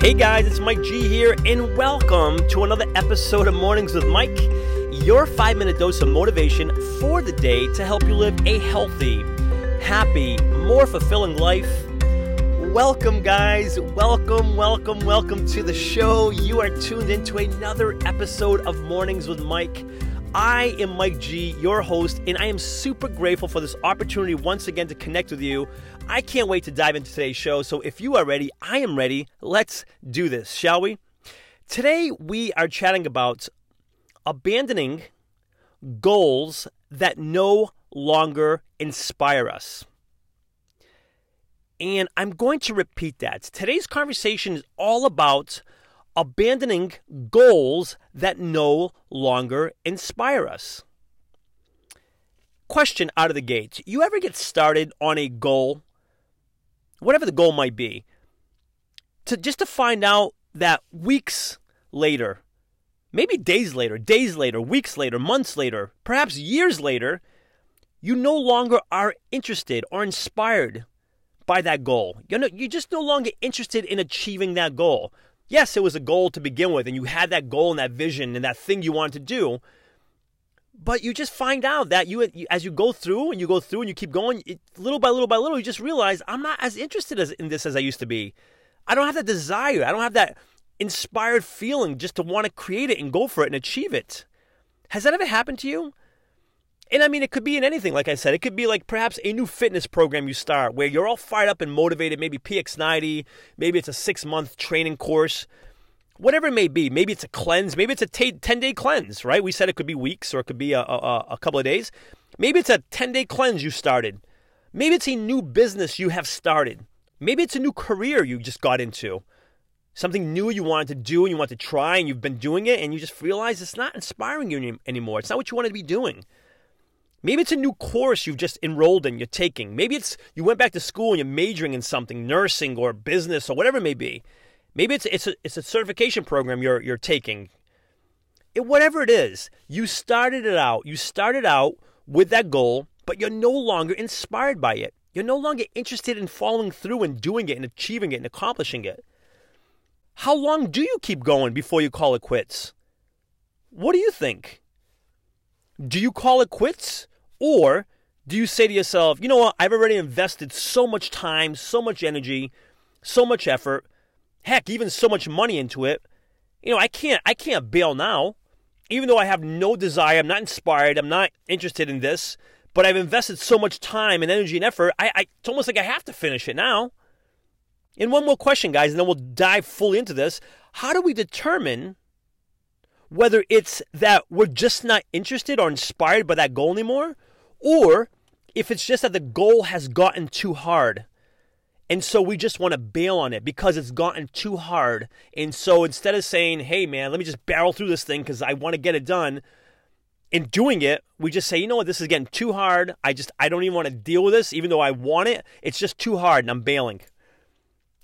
Hey guys, it's Mike G here, and welcome to another episode of Mornings with Mike, your five minute dose of motivation for the day to help you live a healthy, happy, more fulfilling life. Welcome, guys. Welcome, welcome, welcome to the show. You are tuned into another episode of Mornings with Mike. I am Mike G, your host, and I am super grateful for this opportunity once again to connect with you. I can't wait to dive into today's show. So if you are ready, I am ready. Let's do this, shall we? Today, we are chatting about abandoning goals that no longer inspire us. And I'm going to repeat that. Today's conversation is all about abandoning goals that no longer inspire us. Question out of the gate You ever get started on a goal, whatever the goal might be, to just to find out that weeks later, maybe days later, days later, weeks later, months later, perhaps years later, you no longer are interested or inspired by that goal. You're, no, you're just no longer interested in achieving that goal. Yes, it was a goal to begin with, and you had that goal and that vision and that thing you wanted to do. But you just find out that you, as you go through and you go through and you keep going, it, little by little by little, you just realize I'm not as interested as, in this as I used to be. I don't have that desire. I don't have that inspired feeling just to want to create it and go for it and achieve it. Has that ever happened to you? And I mean, it could be in anything, like I said. It could be like perhaps a new fitness program you start where you're all fired up and motivated, maybe PX90, maybe it's a six month training course, whatever it may be. Maybe it's a cleanse, maybe it's a 10 day cleanse, right? We said it could be weeks or it could be a, a, a couple of days. Maybe it's a 10 day cleanse you started. Maybe it's a new business you have started. Maybe it's a new career you just got into. Something new you wanted to do and you want to try and you've been doing it and you just realize it's not inspiring you anymore. It's not what you want to be doing. Maybe it's a new course you've just enrolled in, you're taking. Maybe it's you went back to school and you're majoring in something, nursing or business or whatever it may be. Maybe it's it's a, it's a certification program you're you're taking. It, whatever it is, you started it out. You started out with that goal, but you're no longer inspired by it. You're no longer interested in following through and doing it and achieving it and accomplishing it. How long do you keep going before you call it quits? What do you think? Do you call it quits? Or do you say to yourself, you know what, I've already invested so much time, so much energy, so much effort, heck, even so much money into it. You know, I can't I can't bail now. Even though I have no desire, I'm not inspired, I'm not interested in this, but I've invested so much time and energy and effort, I, I it's almost like I have to finish it now. And one more question, guys, and then we'll dive fully into this. How do we determine whether it's that we're just not interested or inspired by that goal anymore? or if it's just that the goal has gotten too hard. And so we just want to bail on it because it's gotten too hard. And so instead of saying, hey, man, let me just barrel through this thing because I want to get it done, in doing it, we just say, you know what, this is getting too hard. I just, I don't even want to deal with this, even though I want it. It's just too hard and I'm bailing.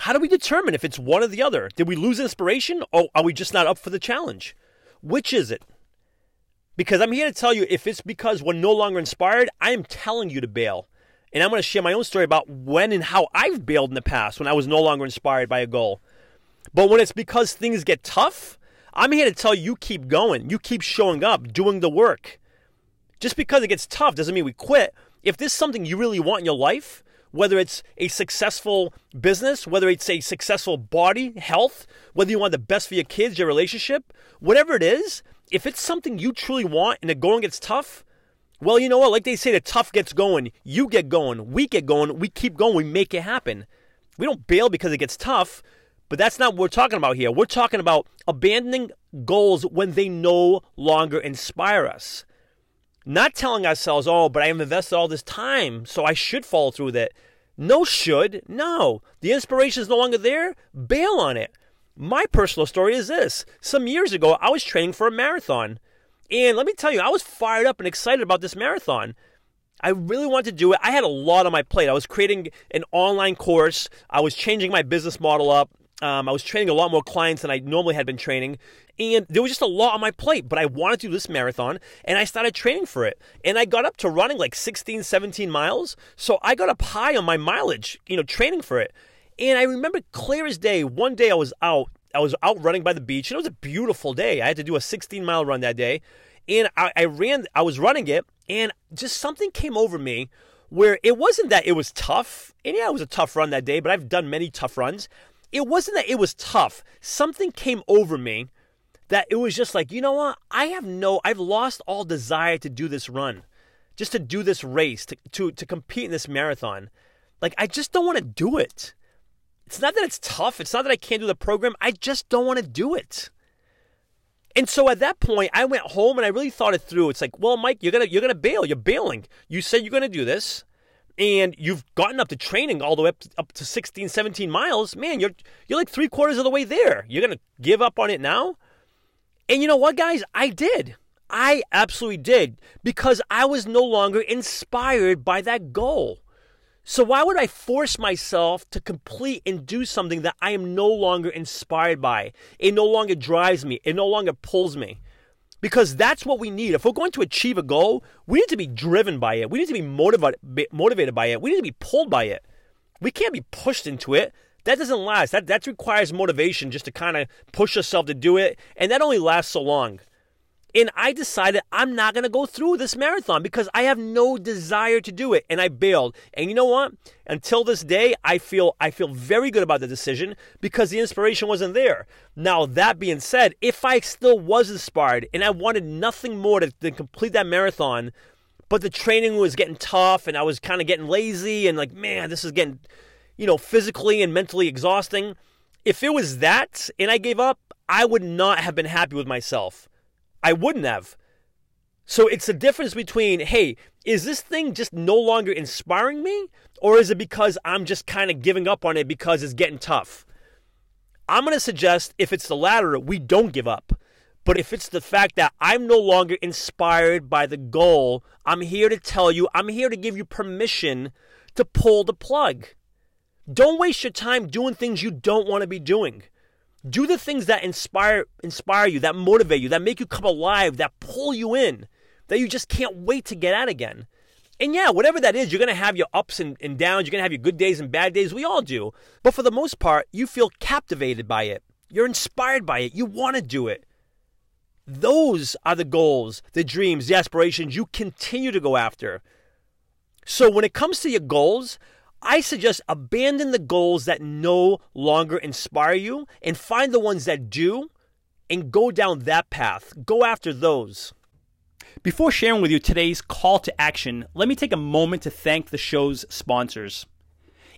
How do we determine if it's one or the other? Did we lose inspiration or are we just not up for the challenge? Which is it? Because I'm here to tell you if it's because we're no longer inspired, I am telling you to bail. And I'm going to share my own story about when and how I've bailed in the past when I was no longer inspired by a goal. But when it's because things get tough, I'm here to tell you, you keep going. You keep showing up, doing the work. Just because it gets tough doesn't mean we quit. If there's something you really want in your life, whether it's a successful business, whether it's a successful body, health, whether you want the best for your kids, your relationship, whatever it is, if it's something you truly want and the going gets tough, well, you know what? Like they say, the tough gets going. You get going. We get going. We keep going. We make it happen. We don't bail because it gets tough, but that's not what we're talking about here. We're talking about abandoning goals when they no longer inspire us. Not telling ourselves, oh, but I have invested all this time, so I should follow through with it. No, should. No. The inspiration is no longer there. Bail on it. My personal story is this. Some years ago, I was training for a marathon. And let me tell you, I was fired up and excited about this marathon. I really wanted to do it. I had a lot on my plate. I was creating an online course, I was changing my business model up. Um, I was training a lot more clients than I normally had been training. And there was just a lot on my plate, but I wanted to do this marathon and I started training for it. And I got up to running like 16, 17 miles. So I got up high on my mileage, you know, training for it. And I remember clear as day, one day I was out. I was out running by the beach, and it was a beautiful day. I had to do a 16 mile run that day. And I, I ran, I was running it, and just something came over me where it wasn't that it was tough. And yeah, it was a tough run that day, but I've done many tough runs. It wasn't that it was tough. Something came over me that it was just like, you know what? I have no, I've lost all desire to do this run, just to do this race, to, to, to compete in this marathon. Like, I just don't want to do it. It's not that it's tough. It's not that I can't do the program. I just don't want to do it. And so at that point, I went home and I really thought it through. It's like, well, Mike, you're gonna you're gonna bail. You're bailing. You said you're gonna do this, and you've gotten up to training all the way up to, up to 16, 17 miles. Man, you're you're like three quarters of the way there. You're gonna give up on it now? And you know what, guys? I did. I absolutely did because I was no longer inspired by that goal. So why would I force myself to complete and do something that I am no longer inspired by? It no longer drives me. It no longer pulls me. Because that's what we need. If we're going to achieve a goal, we need to be driven by it. We need to be motivated motivated by it. We need to be pulled by it. We can't be pushed into it. That doesn't last. That that requires motivation just to kind of push yourself to do it, and that only lasts so long. And I decided I'm not going to go through this marathon because I have no desire to do it and I bailed. And you know what? Until this day, I feel I feel very good about the decision because the inspiration wasn't there. Now, that being said, if I still was inspired and I wanted nothing more to, than complete that marathon, but the training was getting tough and I was kind of getting lazy and like, man, this is getting, you know, physically and mentally exhausting. If it was that and I gave up, I would not have been happy with myself. I wouldn't have. So it's the difference between, hey, is this thing just no longer inspiring me? Or is it because I'm just kind of giving up on it because it's getting tough? I'm going to suggest if it's the latter, we don't give up. But if it's the fact that I'm no longer inspired by the goal, I'm here to tell you, I'm here to give you permission to pull the plug. Don't waste your time doing things you don't want to be doing. Do the things that inspire inspire you, that motivate you, that make you come alive, that pull you in, that you just can't wait to get at again. And yeah, whatever that is, you're to have your ups and, and downs. You're to have your good days and bad days. We all do. But for the most part, you feel captivated by it. You're inspired by it. You want to do it. Those are the goals, the dreams, the aspirations you continue to go after. So when it comes to your goals, I suggest abandon the goals that no longer inspire you and find the ones that do and go down that path. Go after those. Before sharing with you today's call to action, let me take a moment to thank the show's sponsors.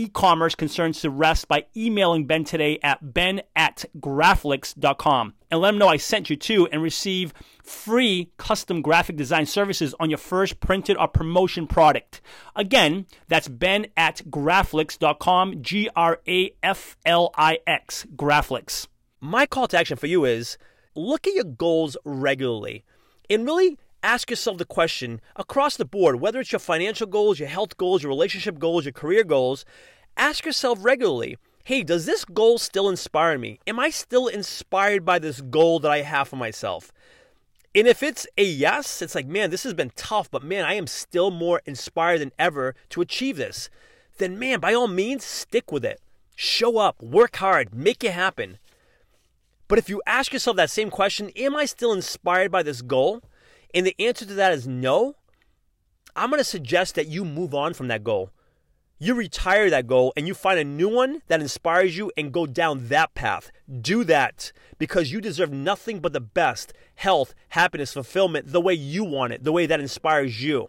e-commerce concerns to rest by emailing Ben today at ben at graflix.com and let him know I sent you to and receive free custom graphic design services on your first printed or promotion product. Again, that's ben at graflix.com, G-R-A-F-L-I-X, Graflix. My call to action for you is look at your goals regularly and really ask yourself the question across the board, whether it's your financial goals, your health goals, your relationship goals, your career goals, ask yourself regularly hey, does this goal still inspire me? Am I still inspired by this goal that I have for myself? And if it's a yes, it's like, man, this has been tough, but man, I am still more inspired than ever to achieve this. Then, man, by all means, stick with it. Show up, work hard, make it happen. But if you ask yourself that same question, am I still inspired by this goal? And the answer to that is no, I'm going to suggest that you move on from that goal. You retire that goal and you find a new one that inspires you and go down that path. Do that because you deserve nothing but the best health, happiness, fulfillment the way you want it, the way that inspires you.